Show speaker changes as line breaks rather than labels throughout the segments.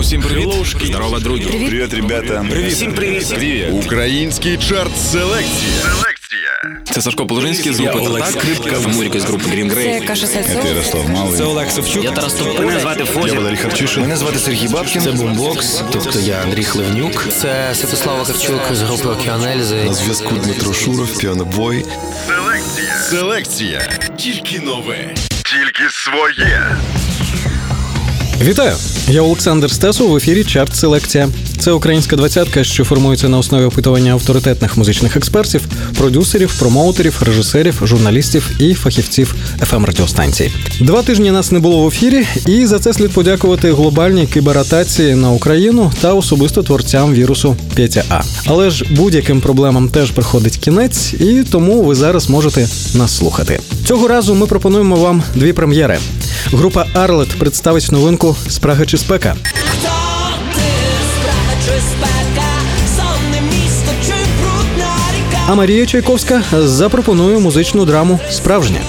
Усім привіт. Здорово, друзі.
Привіт, ребята.
Привіт. Всім привіт. Привіт.
Український чарт селекція.
Це Сашко Положинський з групи
Олег
«Татак».
Скрипка.
Це Муріка з групи Green
Це
Grey.
Каша Сальцов.
Це Ярослав Малий.
Це Олег Савчук.
Я Тарас Тополя. Мене звати
Я Валерій Харчишин.
Мене звати Сергій Бабкін.
Це бумбокс, тобто я Андрій Хлевнюк.
Це Святослав Вакарчук з групи Океанельзи.
На зв'язку Дмитро Шуров, піанобой. Селекція. Тільки нове.
Тільки своє.
Вітаю! Я Олександр Стасов в ефірі Чарт Селекція. Це українська двадцятка, що формується на основі опитування авторитетних музичних експертів, продюсерів, промоутерів, режисерів, журналістів і фахівців fm радіостанцій. Два тижні нас не було в ефірі, і за це слід подякувати глобальній кібератації на Україну та особисто творцям вірусу Петя А. Але ж будь-яким проблемам теж приходить кінець, і тому ви зараз можете нас слухати. Цього разу ми пропонуємо вам дві прем'єри. Група Арлет представить новинку Спрага чи спека. А Марія Чайковська запропонує музичну драму Справжня.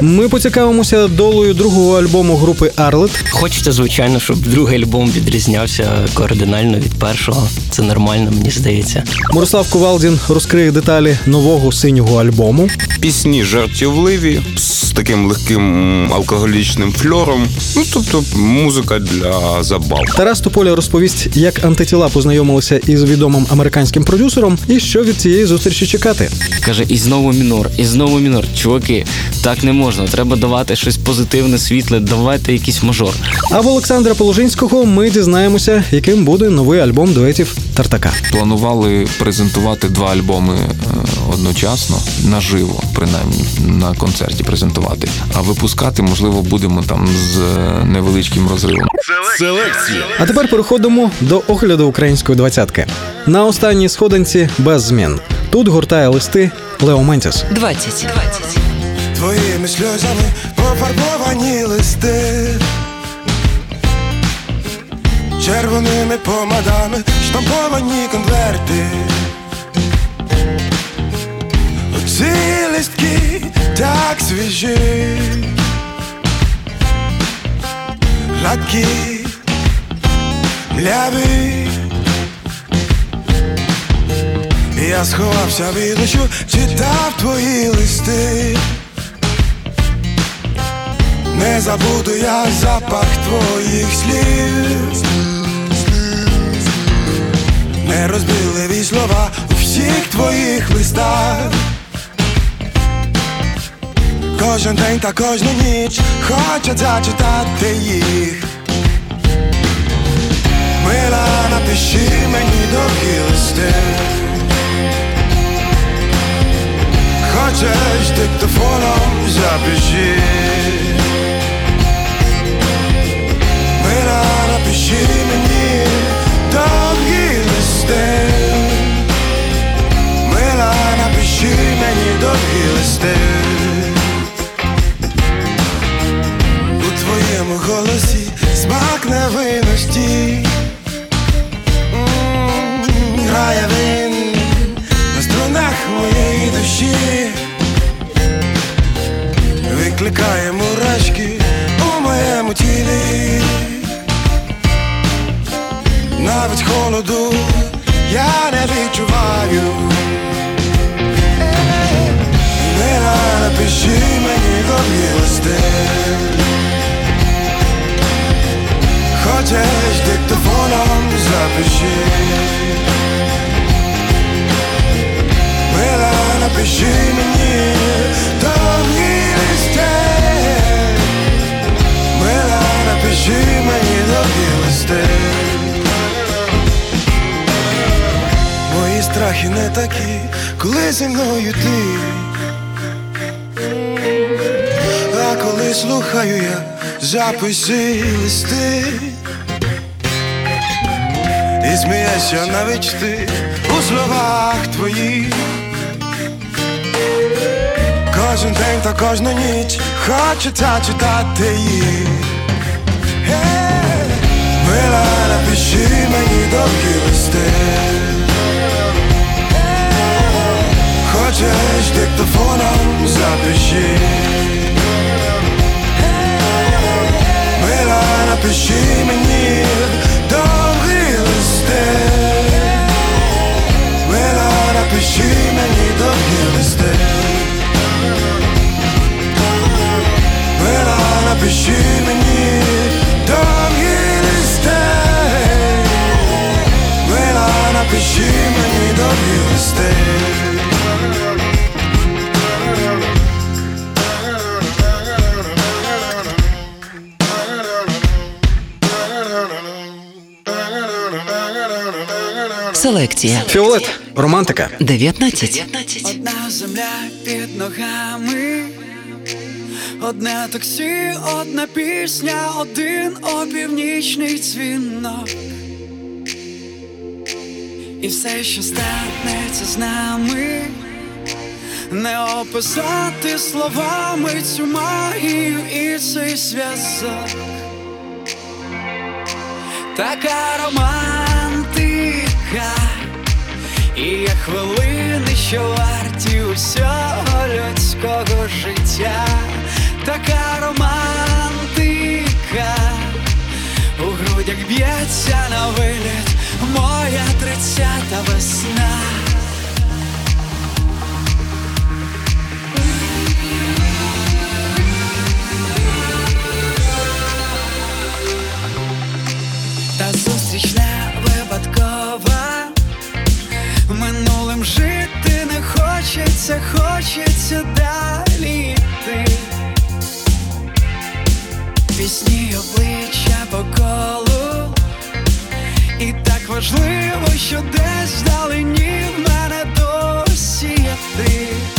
Ми поцікавимося долею другого альбому групи Арлет.
Хочеться, звичайно, щоб другий альбом відрізнявся кардинально від першого. Це нормально, мені здається.
Мирослав Ковалдін розкриє деталі нового синього альбому.
пісні жартівливі з таким легким алкоголічним фльором. Ну тобто музика для забав.
Тарас Тополя розповість, як антитіла познайомилися із відомим американським продюсером і що від цієї зустрічі чекати.
Каже, і знову мінор, і знову мінор. Чуваки, так не можна. Треба давати щось позитивне, світле, давайте якийсь мажор.
А в Олександра Положинського ми дізнаємося, яким буде новий альбом дуетів Тартака.
Планували презентувати два альбоми е, одночасно, наживо, принаймні, на концерті презентувати. А випускати, можливо, будемо там з е, невеличким розривом.
Селекція.
А тепер переходимо до огляду української двадцятки. На останній сходинці без змін. Тут гуртає листи Лео Ментіс.
20.
Твоїми сльозами пофарбовані листи, червоними помадами штамповані конверти. Оці листки так свіжі, гладкі, мляві. Я сховався від дощу, читав твої листи. Не забуду я запах твоїх слів, не розбіливі слова у всіх твоїх листах. Кожен день та кожну ніч хочуть зачитати їх. Мила, напиши мені довгі листи. Хочеш диктофоном запиши. У твоєму голосі смак невинності. Грає він на струнах моєї душі. Викликає мурашки у моєму тілі. Навіть холоду я не відчуваю. Мені листи. Хочеш диктофоном запиши. Мила, напиши мені довгі листи. Мила, напиши мені довгі листи. Мої страхи не такі, коли зі мною ти. Коли слухаю я записи листи. І смієшся навіть ти у словах твоїх. Кожен день та кожну ніч хочеться читати їх. Е, Мила, напиши мені довгі листи. Хочеш диктофоном запиши.
напиши мені добрий листей, Мила, напиши мені добрий листей, Мила, напиши мені добрий листей, Мила, напиши мені добрий листей.
Селекція.
Фіолет. Романтика.
19.
Одна земля під ногами, одне таксі, одна пісня, один опівнічний дзвінок. І все, що станеться з нами, не описати словами цю магію і цей зв'язок. Така романтика. І є хвилини, що варті усього людського життя, така романтика, у грудях б'ється на виліт моя тридцята весна. Хочеться, хочеться далі йти. Пісні обличчя по колу, і так важливо, що десь вдалині в мене досі є ти.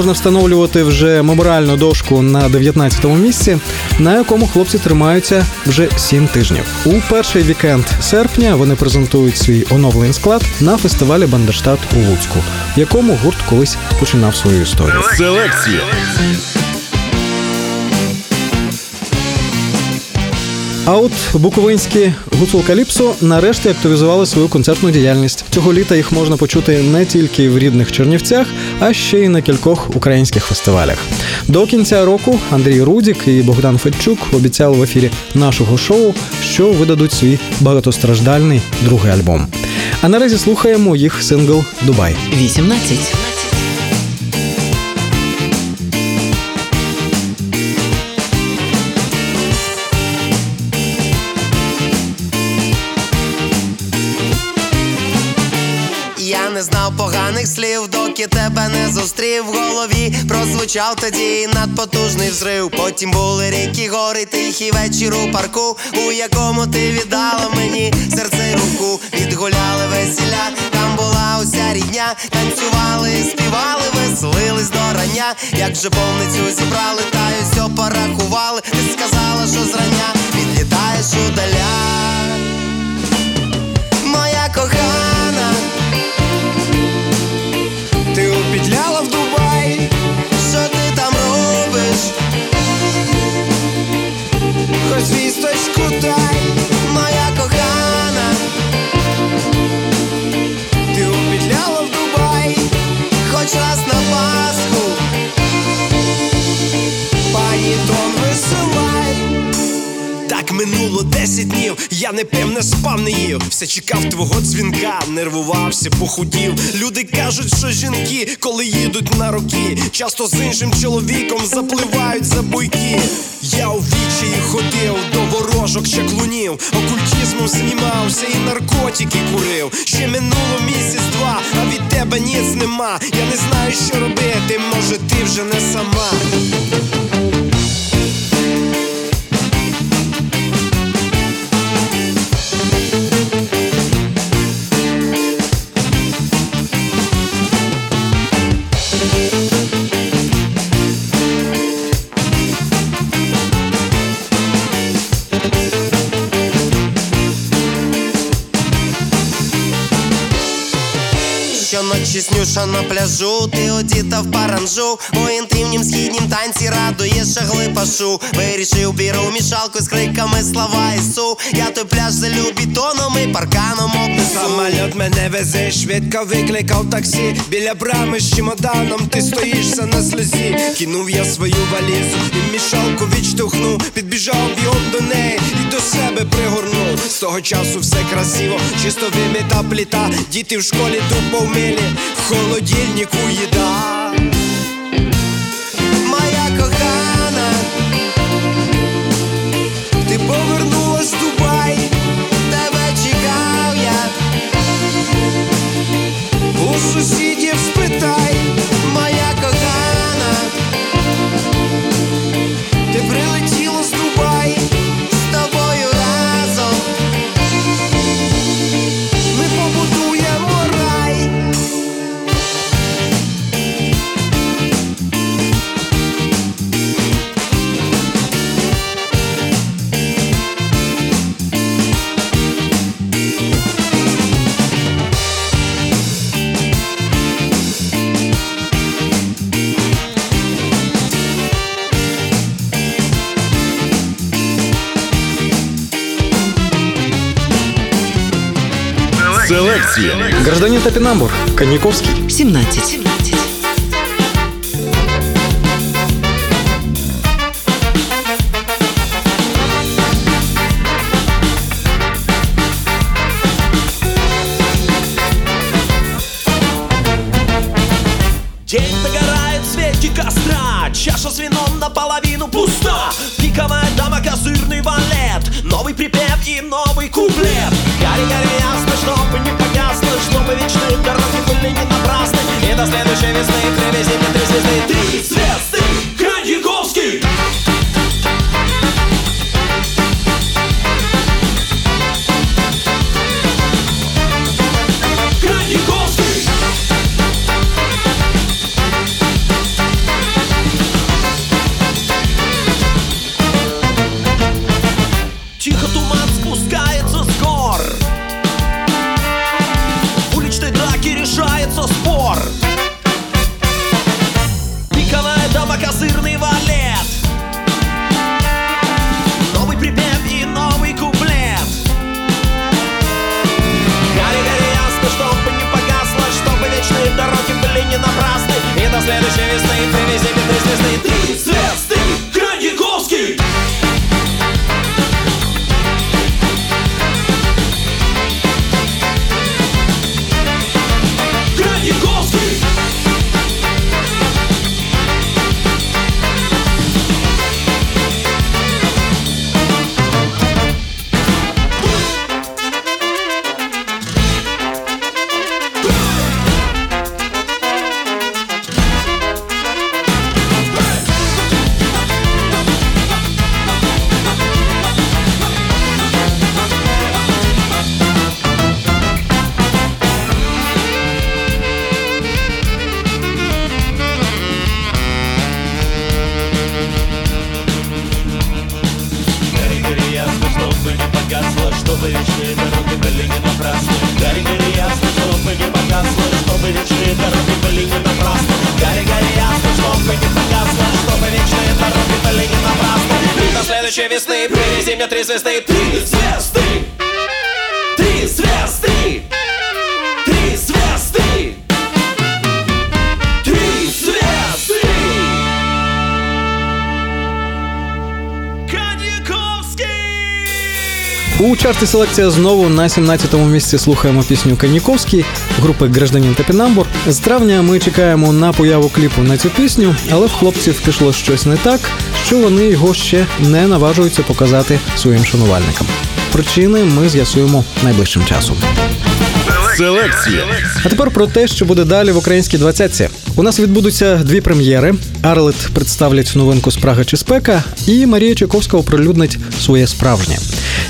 Можна встановлювати вже меморіальну дошку на 19-му місці, на якому хлопці тримаються вже 7 тижнів. У перший вікенд серпня вони презентують свій оновлений склад на фестивалі Бандерштат у Луцьку, якому гурт колись починав свою історію.
Селекція.
А от буковинські гуцул Каліпсо нарешті активізували свою концертну діяльність. Цього літа їх можна почути не тільки в рідних Чернівцях, а ще й на кількох українських фестивалях. До кінця року Андрій Рудік і Богдан Федчук обіцяли в ефірі нашого шоу, що видадуть свій багатостраждальний другий альбом. А наразі слухаємо їх сингл Дубай.
18.
Доки тебе не зустрів в голові. Прозвучав тоді надпотужний взрив. Потім були ріки, гори, тихий вечір у парку, у якому ти віддала мені серце й руку. Відгуляли весіля, там була уся рідня, танцювали, співали, веселились до рання. Як же повницю зібрали, та й все порахували. Ти сказала, що зрання відлітаєш удаля.
Минуло 10 днів, я не пив, не спав, не їв. Все чекав твого дзвінка, нервувався, похудів. Люди кажуть, що жінки, коли їдуть на роки, часто з іншим чоловіком запливають за буйки. Я у вічі ходив до ворожок чаклунів, окультизмом знімався і наркотики курив. Ще минуло місяць-два, а від тебе ніц нема. Я не знаю, що робити, може ти вже не сама.
Щоночі на пляжу, ти одіта в паранжу У інтимнім східнім танці радує шагли пашу Вирішив біру мішалку з криками слава Ісу Я той пляж залю бетоном і парканом обнесу
Самоліт мене везе, швидко викликав таксі. Біля брами з чемоданом ти стоїшся на сльозі. Кинув я свою валізу і мішалку відштовхнув. Підбіжав бігом до неї і до себе пригорнув. З того часу все красиво, чисто вимита пліта. Діти в школі тупо вмілі, в холодильнику їда.
Гражданин Топинамбур, Коньяковский.
17.
У чарті селекція знову на 17-му місці слухаємо пісню Каніковський групи Гражданін Топінамбур. З травня ми чекаємо на появу кліпу на цю пісню, але в хлопців пішло щось не так, що вони його ще не наважуються показати своїм шанувальникам. Причини ми з'ясуємо найближчим часом.
Селекція.
А тепер про те, що буде далі в українській двадцятці. У нас відбудуться дві прем'єри. Арлет представлять новинку Спрага чи спека, і Марія Чайковська оприлюднить своє справжнє.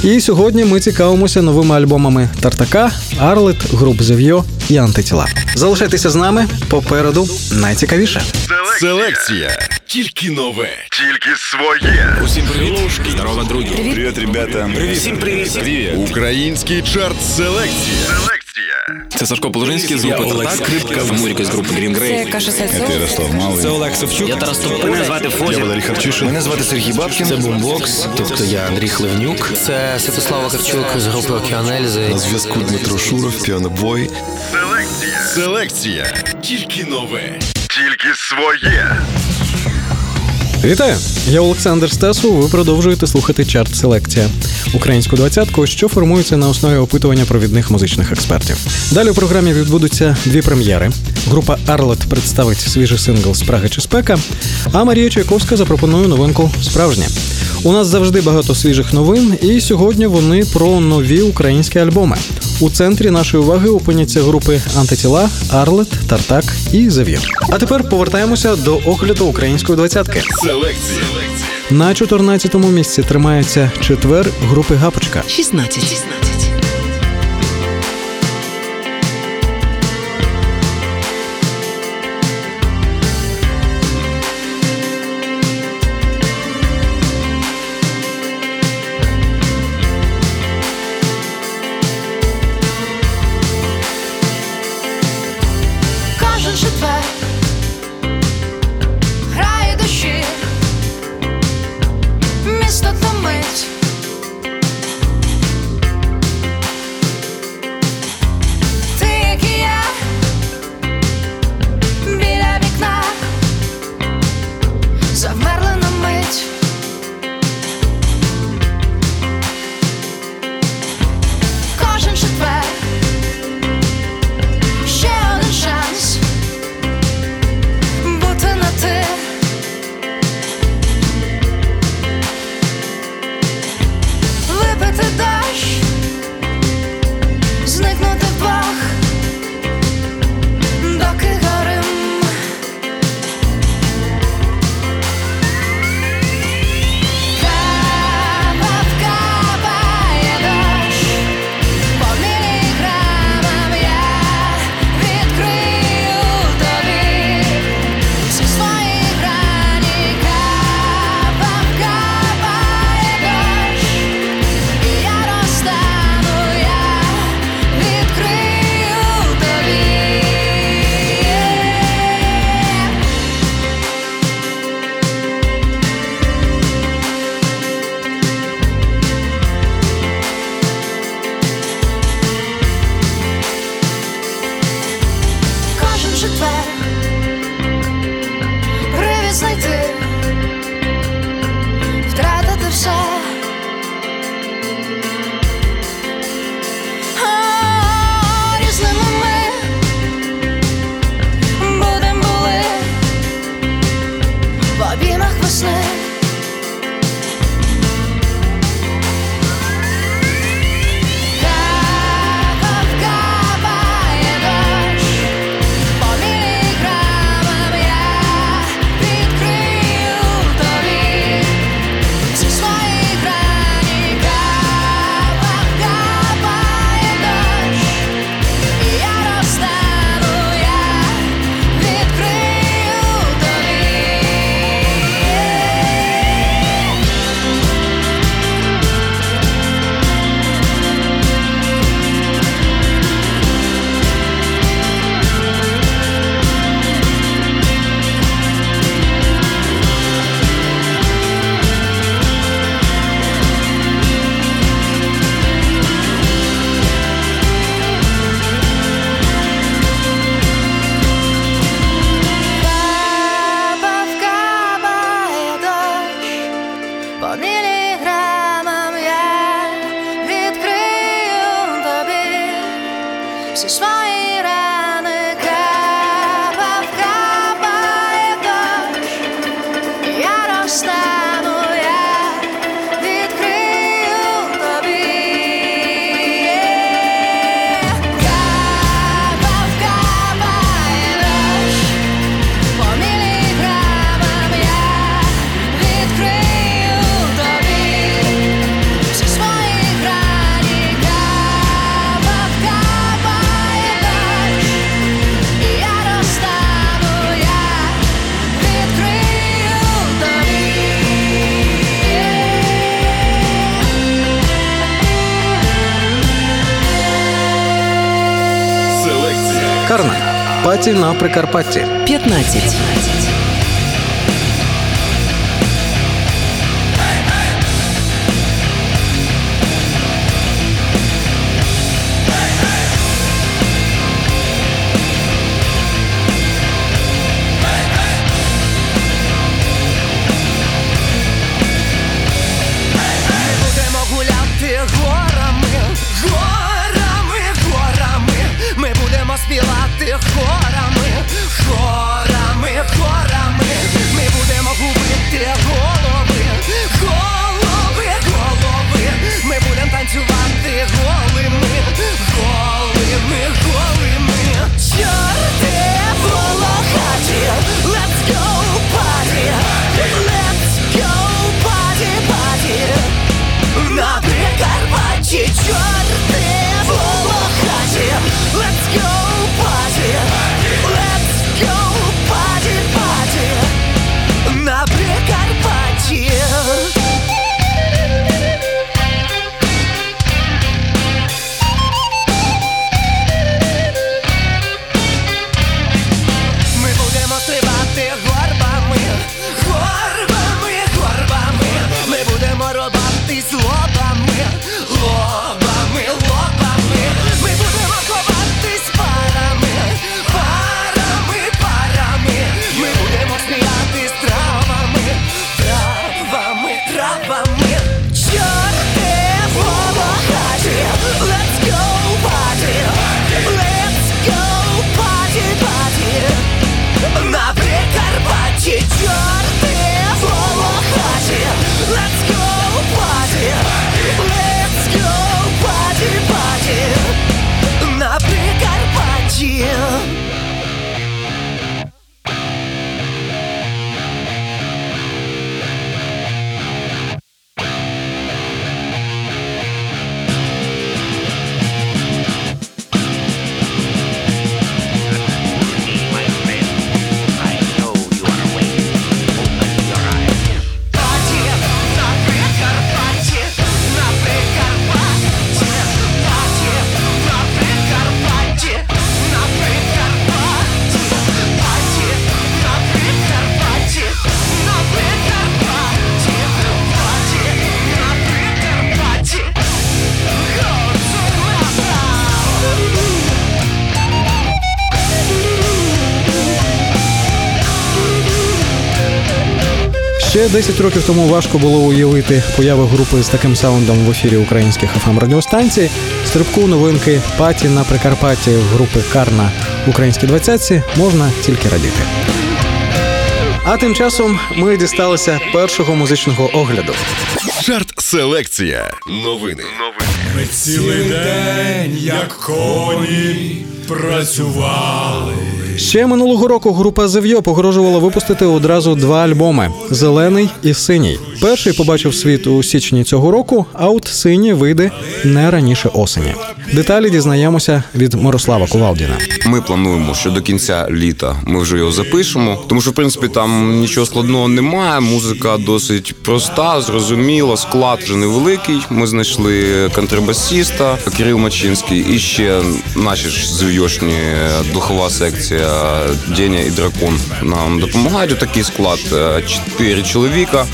І сьогодні ми цікавимося новими альбомами Тартака, Арлет, груп Зев'йо і Антитіла. Залишайтеся з нами попереду найцікавіше.
Селекція. Тільки нове.
Тільки своє.
Усім привіт. Здорово, друзі. Привіт, ребята. Привіт. Всім привіт. Привіт. Український чарт селекція. Селекція.
Це Сашко Положинський з групи Тартак, Скрипка, Самуріка з групи Green Grey.
Це Каша Сальцов.
Це Ярослав Малий.
Це Олег Савчук.
Я Тарас Тополя.
Мене звати Фозя.
Я Валерій Харчишин. Мене звати Сергій Бабкін.
Це Бумбокс, тобто я Андрій Хливнюк. Це Святослава Кравчук з групи Океанельзи.
На зв'язку Дмитро Шуров, піанобой. Селекція. Тільки нове.
Тільки своє.
Вітаю! Я Олександр Стасу. Ви продовжуєте слухати чарт Селекція українську двадцятку, що формується на основі опитування провідних музичних експертів. Далі у програмі відбудуться дві прем'єри. Група Арлет представить свіжий сингл Спраги чи спека, а Марія Чайковська запропонує новинку Справжнє. У нас завжди багато свіжих новин, і сьогодні вони про нові українські альбоми. У центрі нашої уваги опиняться групи антитіла, Арлет, Тартак і Завір. А тепер повертаємося до огляду української двадцятки.
Селекція
на 14-му місці тримається четвер групи Гапочка.
16.
16. Прикарпатті.
15.
Ще 10 років тому важко було уявити появу групи з таким саундом в ефірі українських fm радіостанцій. Стрибку новинки паті на Прикарпатті групи Карна в українській двадцятці можна тільки радіти. А тим часом ми дісталися першого музичного огляду.
Чарт селекція. Новини.
Ми цілий день, як коні, працювали.
Ще минулого року група Зев'йо погрожувала випустити одразу два альбоми: зелений і синій. Перший побачив світ у січні цього року, а от синій вийде не раніше осені. Деталі дізнаємося від Мирослава Кувалдіна.
Ми плануємо, що до кінця літа ми вже його запишемо, тому що в принципі там нічого складного немає. Музика досить проста, зрозуміла. Склад вже невеликий. Ми знайшли контрабасіста Кирил Мачинський і ще наші ж зв'йошні духова секція Деня і Дракон нам допомагають. Такий склад е, чотири чоловіка.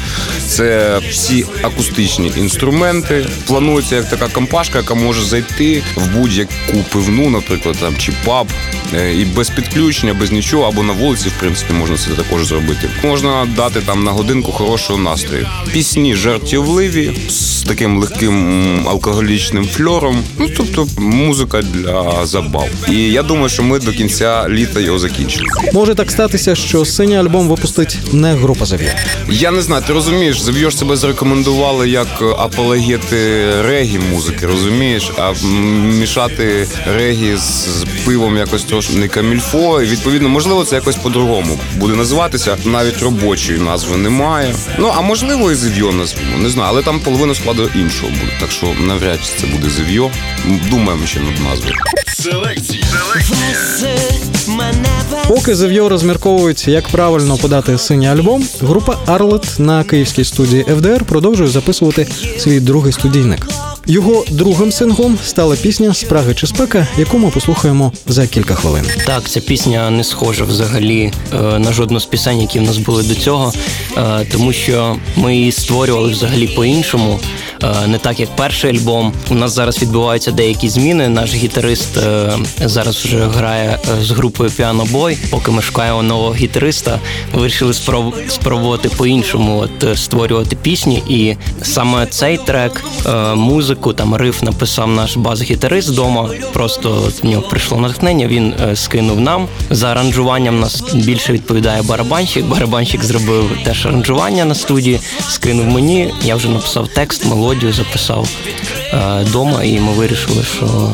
Це всі акустичні інструменти. Планується як така компашка, яка може зайти в будь-яку пивну, наприклад, там чи паб, е, і без підключення, без нічого, або на вулиці, в принципі, можна це також зробити. Можна дати там на годинку хорошого настрою. Пісні жартівливі з таким легким алкоголічним фльором. Ну тобто музика для забав. І я думаю, що ми до кінця літа його закінчимо.
Може так статися, що синій альбом випустить не група Зев'йо.
Я не знаю, ти розумієш, Зев'йош себе зарекомендували як апологети регі музики, розумієш? А мішати регі з, з пивом якось трошки не камільфо. І відповідно, можливо, це якось по-другому буде називатися. Навіть робочої назви немає. Ну а можливо, і Зев'йо назвемо. Не знаю, але там половина складу іншого буде. Так що навряд чи це буде Зев'йо. Думаємо ще над назвою.
Селекція.
Мене
Поки Зев'йо розмірковують, як правильно подати синій альбом, група Арлет на київській студії FDR продовжує записувати свій другий студійник. Його другим синглом стала пісня Спраги чи спека, яку ми послухаємо за кілька хвилин.
Так, ця пісня не схожа взагалі е, на жодну з пісень, які в нас були до цього, е, тому що ми її створювали взагалі по-іншому. Е, Не так як перший альбом. У нас зараз відбуваються деякі зміни. Наш гітарист е, зараз вже грає е, з групою Piano Boy. Поки ми шукаємо нового гітариста, вирішили спроб- спробувати по-іншому от, створювати пісні. І саме цей трек, музику, там риф написав наш бас-гітарист вдома. Просто в нього прийшло натхнення. Він скинув нам. За аранжуванням нас більше відповідає барабанщик. Барабанщик зробив теж аранжування на студії, скинув мені. Я вже написав текст, мелодію записав е, вдома, і ми вирішили, що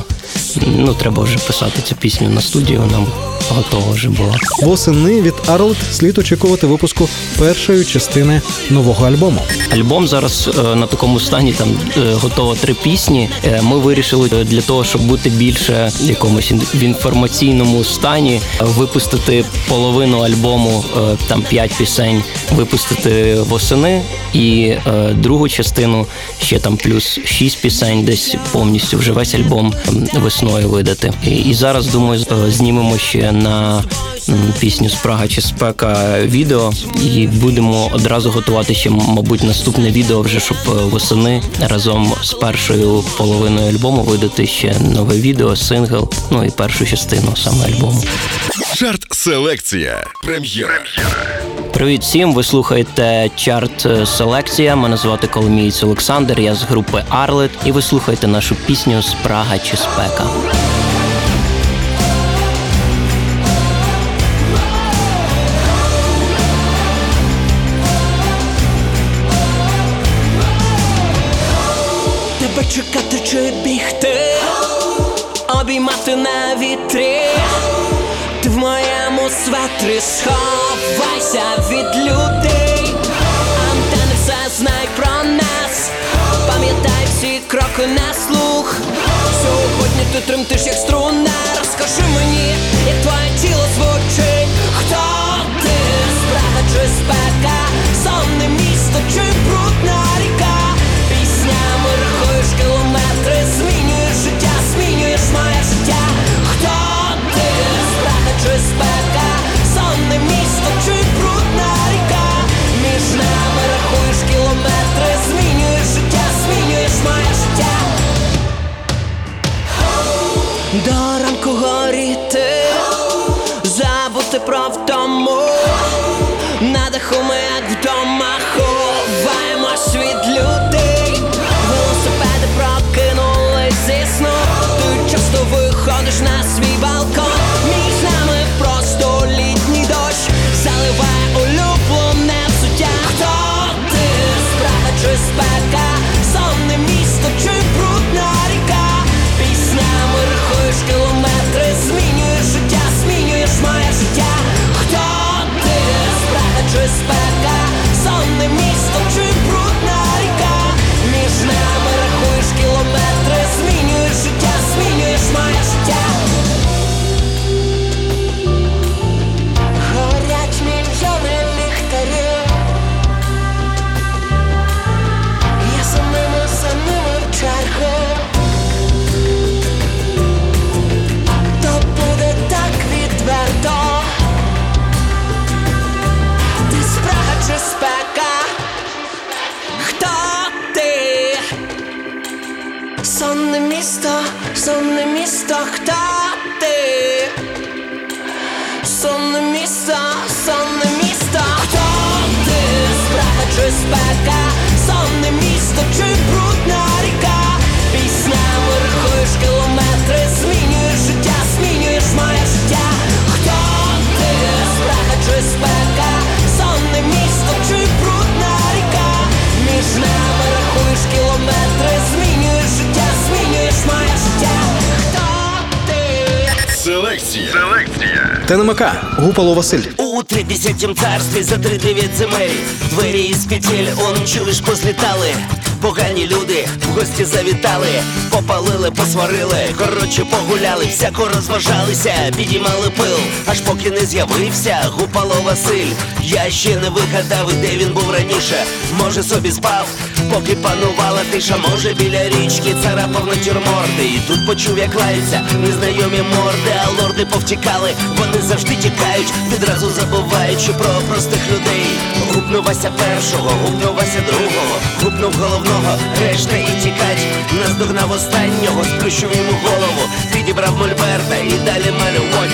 ну треба вже писати цю пісню на студії. Вона готова вже була.
Восени від Арлет слід очікувати випуску першої частини нового альбому.
Альбом зараз е, на такому стані там е, готово три пісні. Е, Ми вирішили для того, щоб бути більше в якомусь в інформаційному стані, випустити половину альбому, е, там п'ять пісень, випустити восени, і е, другу частину ще там плюс шість пісень, десь повністю вже весь альбом м, весною видати. І, зараз думаю, е, знімемо ще на пісню Спрага чи спека відео, і будемо одразу готувати ще, мабуть, наступне відео, вже щоб е, восени разом з першою половиною альбому видати ще нове відео, сингл, ну і першу частину саме альбому.
Чарт селекція. Прем'єра.
Привіт всім! Ви слухаєте чарт е, Селекція. Мене звати Коломієць Олександр. Я з групи Арлет, і ви слухаєте нашу пісню Спрага чи спека.
Тебе чекати чи бігти, обіймати на вітрі. Светрі сховайся від людей. Антени все знай про нас. Пам'ятай всі кроки на слух. Сьогодні ти тремтиш, як струна. Розкажи мені, як твоє тіло звучить. Хто ти? справа чи спека? До
Гупало Василь.
У
У тридесятім царстві за три дев'ять земель. Двері із петель, он чуєш, позлітали. Погані люди в гості завітали, попалили, посварили, коротше погуляли, всяко розважалися, підіймали пил, аж поки не з'явився Гупало Василь. Я ще не вигадав, де він був раніше. Може собі спав, поки панувала тиша, може біля річки царапав натюрморти. І тут почув, як лаються незнайомі морди, а лорди повтікали, вони завжди тікають, відразу забуваючи про простих людей. Гупнув Вася першого, гупнув Вася другого, гупнув головного, решта і тікать. Наздогнав останнього, сплющив йому голову, підібрав мольберта і далі малювать.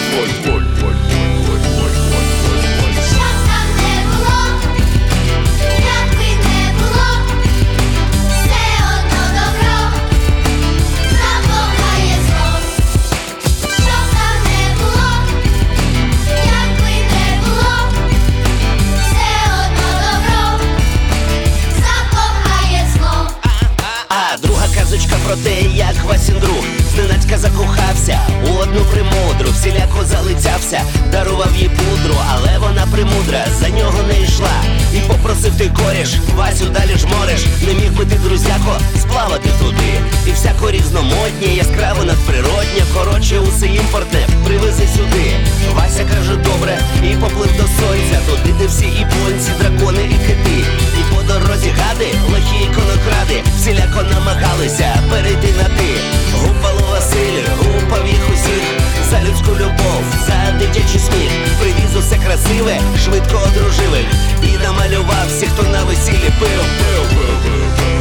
Всіляко залицявся, дарував їй пудру, але вона примудра за нього не йшла. І попросив ти коріш, Васю далі ж мореш, не міг би ти, друзяко, сплавати туди. І всяко різномоднє, яскраво надприроднє, коротше, усе імпортне, привези сюди. Вася каже, добре, і поплив до сонця, туди, де всі і понці, дракони і кити. І по дорозі гади, лихі іконокради, всіляко намагалися перейти на ти. Гупало Василь, гупав їх усіх за людську любов, за дитячий сміх. Привіз усе красиве, швидко одружили. І намалював всіх, хто на весіллі. Пив, пив, пив, пив, пив,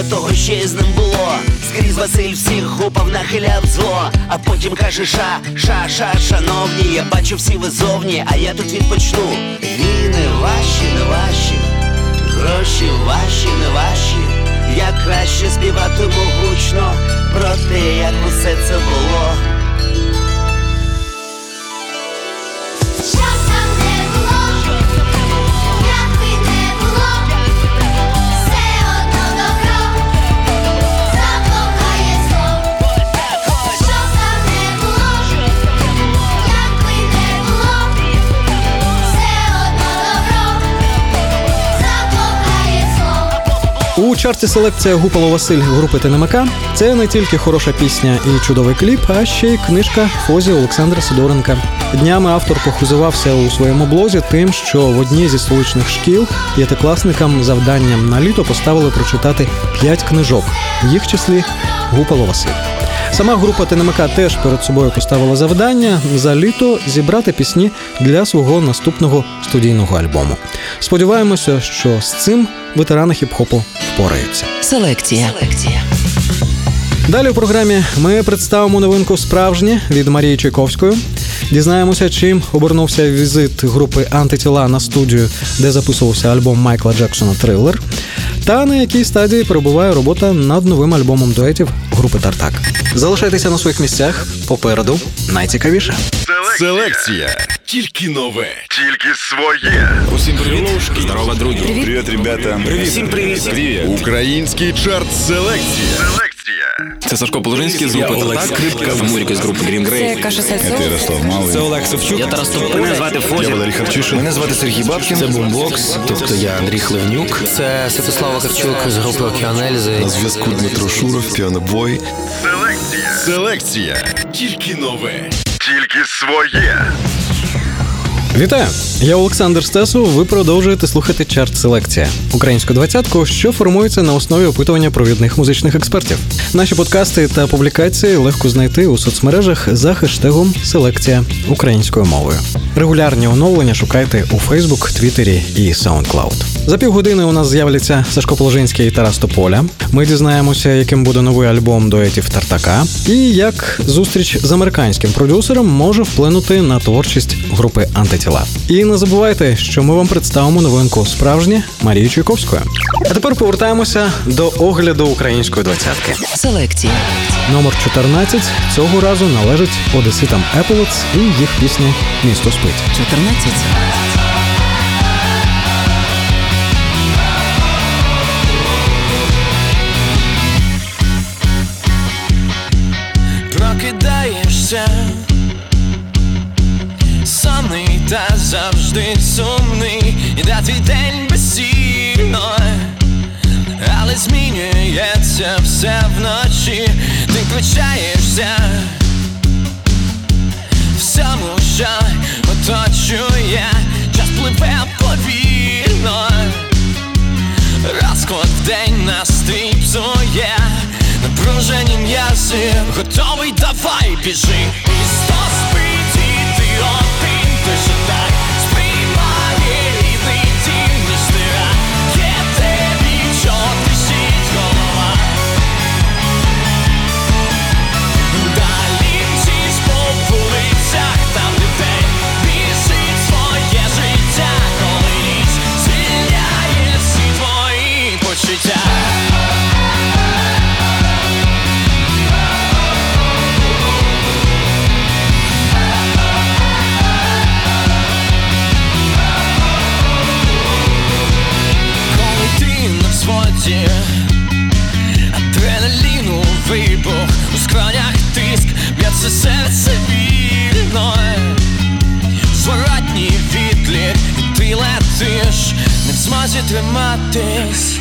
після того ще з ним було. Скрізь Василь всіх гупав, нахиляв зло. А потім каже, ша, ша, ша, шановні, я бачу всі ви зовні, а я тут відпочну. Війни ваші, не ваші, гроші ваші, не ваші. Я краще співатиму гучно про те, як усе це було.
У чарті селекція Гупало Василь групи ТНМК це не тільки хороша пісня і чудовий кліп, а ще й книжка Фозі Олександра Сидоренка. Днями автор похизувався у своєму блозі тим, що в одній зі столичних шкіл п'ятикласникам завданням на літо поставили прочитати п'ять книжок, в їх числі Гупало Василь. Сама група ТНМК теж перед собою поставила завдання за літо зібрати пісні для свого наступного студійного альбому. Сподіваємося, що з цим ветерани хіп-хопу впораються.
Селекція.
Далі у програмі ми представимо новинку справжнє від Марії Чайковської. Дізнаємося, чим обернувся візит групи Антитіла на студію, де записувався альбом Майкла Джексона Трилер. Та на якій стадії перебуває робота над новим альбомом дуетів групи Тартак. Залишайтеся на своїх місцях. Попереду найцікавіше.
Селекція. Тільки нове.
Тільки своє.
Усім привіт. Здорово, друзі.
Привіт.
Привіт, ребята.
Привіт.
Всім привіт. Привіт. Український чарт селекція.
Селекція.
Це Сашко Положинський з групи
Олег Скрипка.
Самуріка з групи Green Grey.
Це Каша Сальцов.
Це Ярослав Малий.
Це Олег Савчук.
Я Тарас Тополя. Мене звати Фозі.
Я Валерій Харчишин.
Мене звати Сергій Бабкін. Це Бумбокс, тобто я Андрій Хливнюк. Це Святослав Вакарчук з групи Океанельзи.
На зв'язку Дмитро Шуров, піанобой.
Селекція.
Селекція. Тільки нове.
Тільки своє.
Вітаю! Я Олександр Стесу. Ви продовжуєте слухати чарт селекція українську двадцятку, що формується на основі опитування провідних музичних експертів. Наші подкасти та публікації легко знайти у соцмережах за хештегом Селекція українською мовою. Регулярні оновлення шукайте у Фейсбук, Твіттері і SoundCloud. За півгодини у нас з'являться Сашко Положинський і Тарас Тополя. Ми дізнаємося, яким буде новий альбом дуетів Тартака, і як зустріч з американським продюсером може вплинути на творчість групи Антитіла. І не забувайте, що ми вам представимо новинку справжнє Марії Чуйковської. А тепер повертаємося до огляду української двадцятки.
Селекція.
Номер 14 цього разу належить одеситам Еполоц і їх пісня Місто спить.
14.
Завжди сумний Іде твій день безсільно Але змінюється все вночі Ти включаєшся Всьому, що оточує Час пливе повільно. Розклад в день настрій псує Напружені м'язи. Готовий, давай біжи. Місто спить і ти один Ти же так Б'ється серце вільно Зворотній відлік І ти летиш Не в змозі триматись.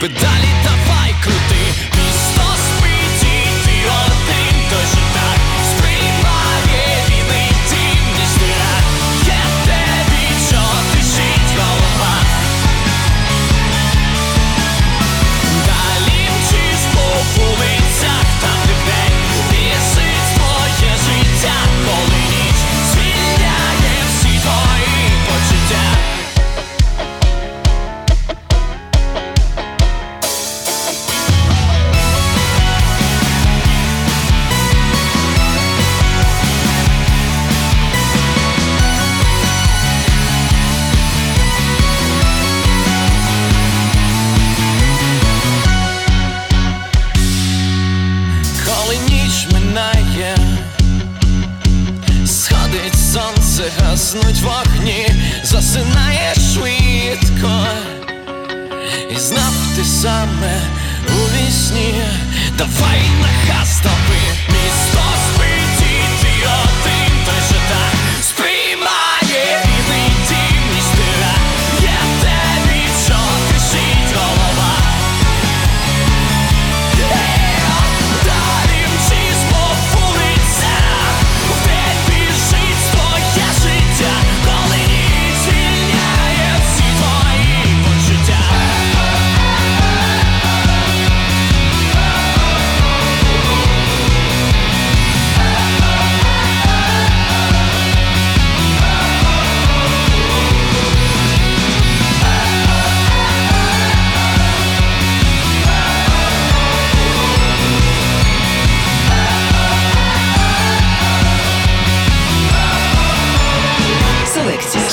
Педалі давай крути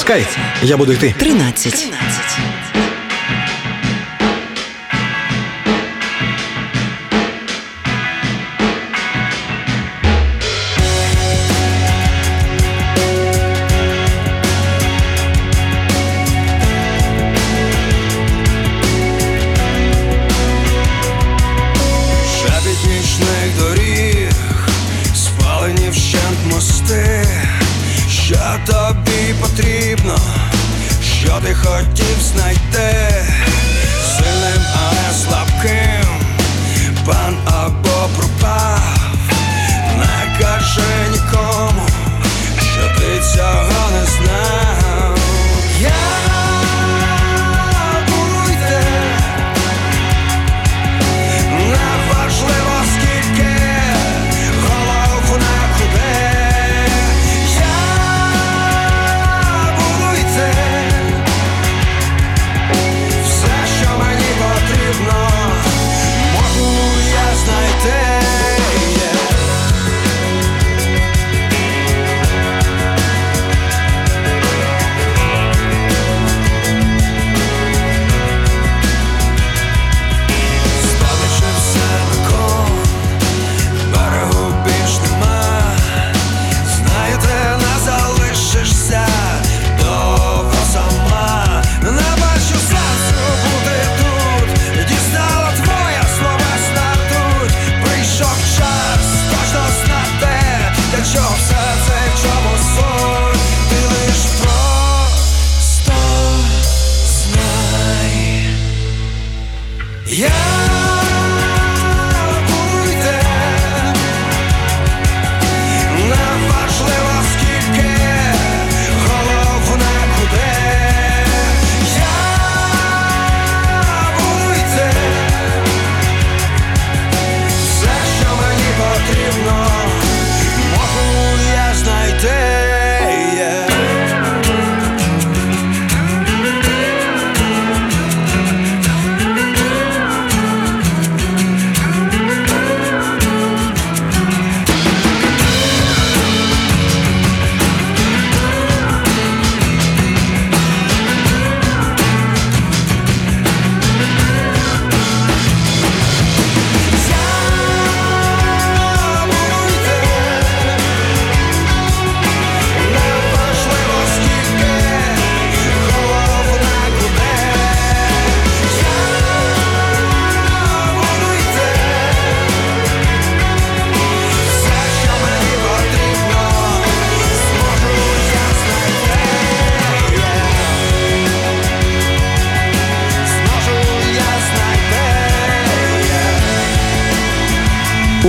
Чекай, я буду йти.
13.
13.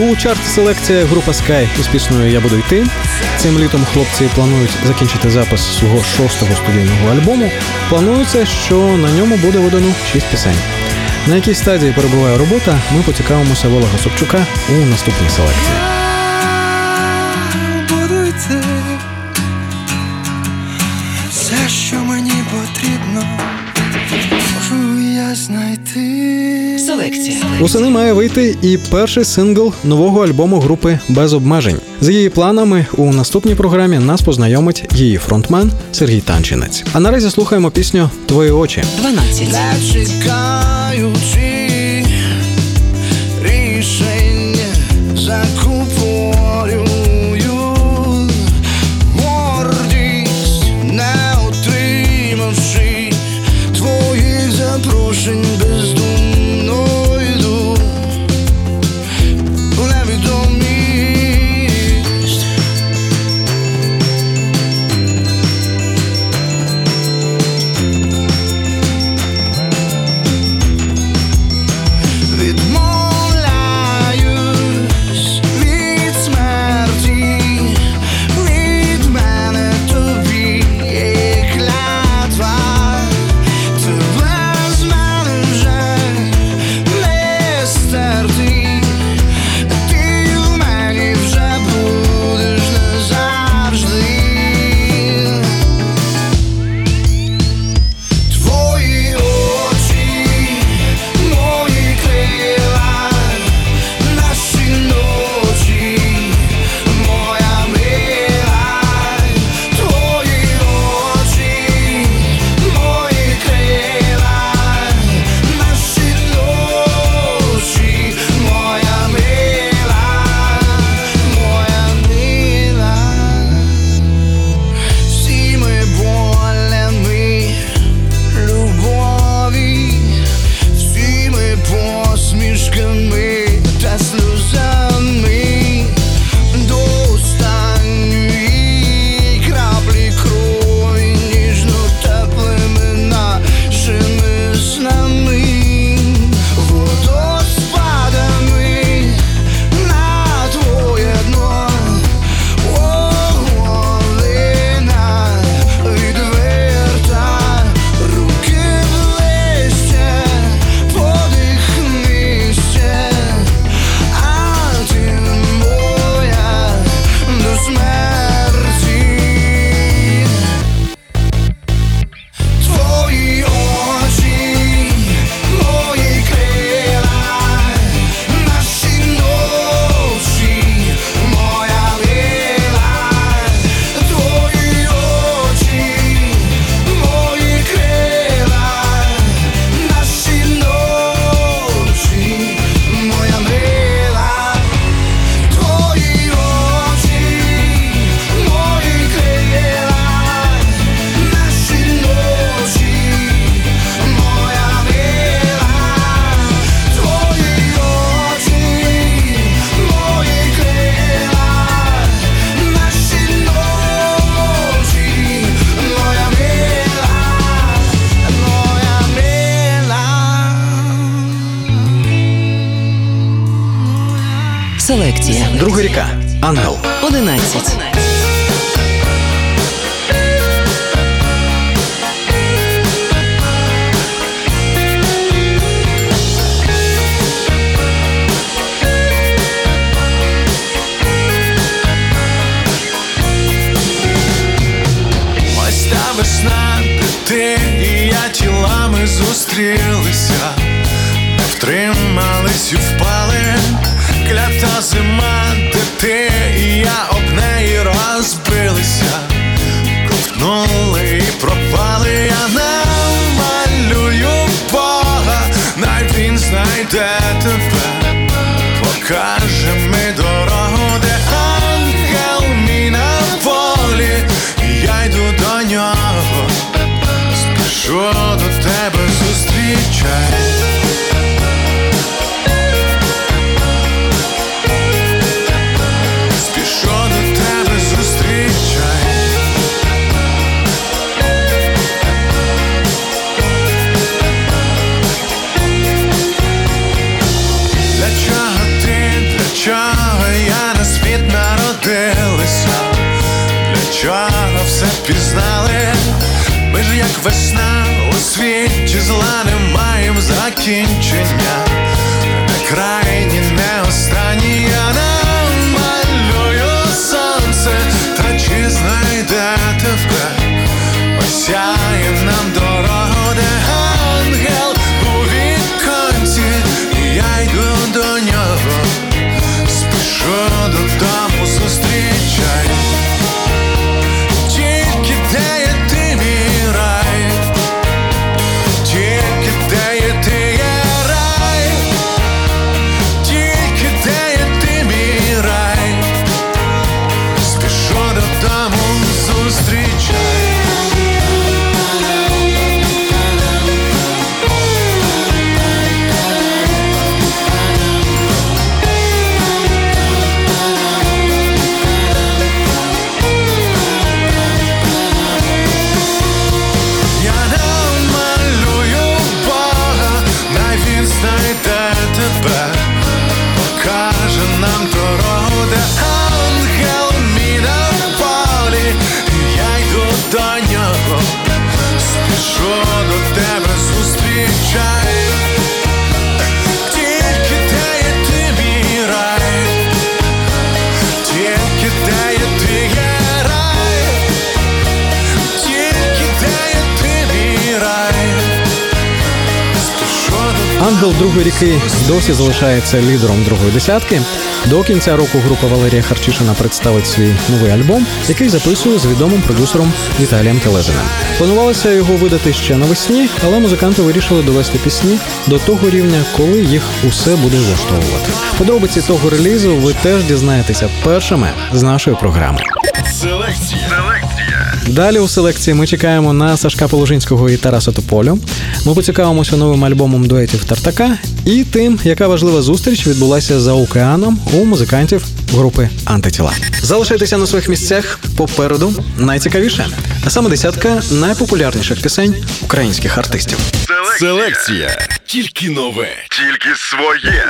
у чарті селекція група Sky успішною я буду йти. Цим літом хлопці планують закінчити запис свого шостого студійного альбому. Планується, що на ньому буде видано шість пісень. На якій стадії перебуває робота, ми поцікавимося Волога Собчука у наступній селекції.
Я буду йти. Все, що мені потрібно, можу я знайти.
Селекція
Восени має вийти і перший сингл нового альбому групи без обмежень. За її планами у наступній програмі нас познайомить її фронтмен Сергій Танчинець. А наразі слухаємо пісню Твої очі.
12.
Не рішення
закон. that Ріки досі залишається лідером другої десятки. До кінця року група Валерія Харчишина представить свій новий альбом, який записує з відомим продюсером Віталієм Телезиним. Планувалося його видати ще навесні, але музиканти вирішили довести пісні до того рівня, коли їх усе буде влаштовувати. Подробиці того релізу ви теж дізнаєтеся першими з нашої програми.
Селекція.
Далі у селекції ми чекаємо на Сашка Положинського і Тараса Тополю. Ми поцікавимося новим альбомом дуетів Тартака і тим, яка важлива зустріч відбулася за океаном у музикантів групи Антитіла. Залишайтеся на своїх місцях попереду найцікавіше, а саме десятка найпопулярніших пісень українських артистів.
Селекція. Тільки нове.
Тільки своє.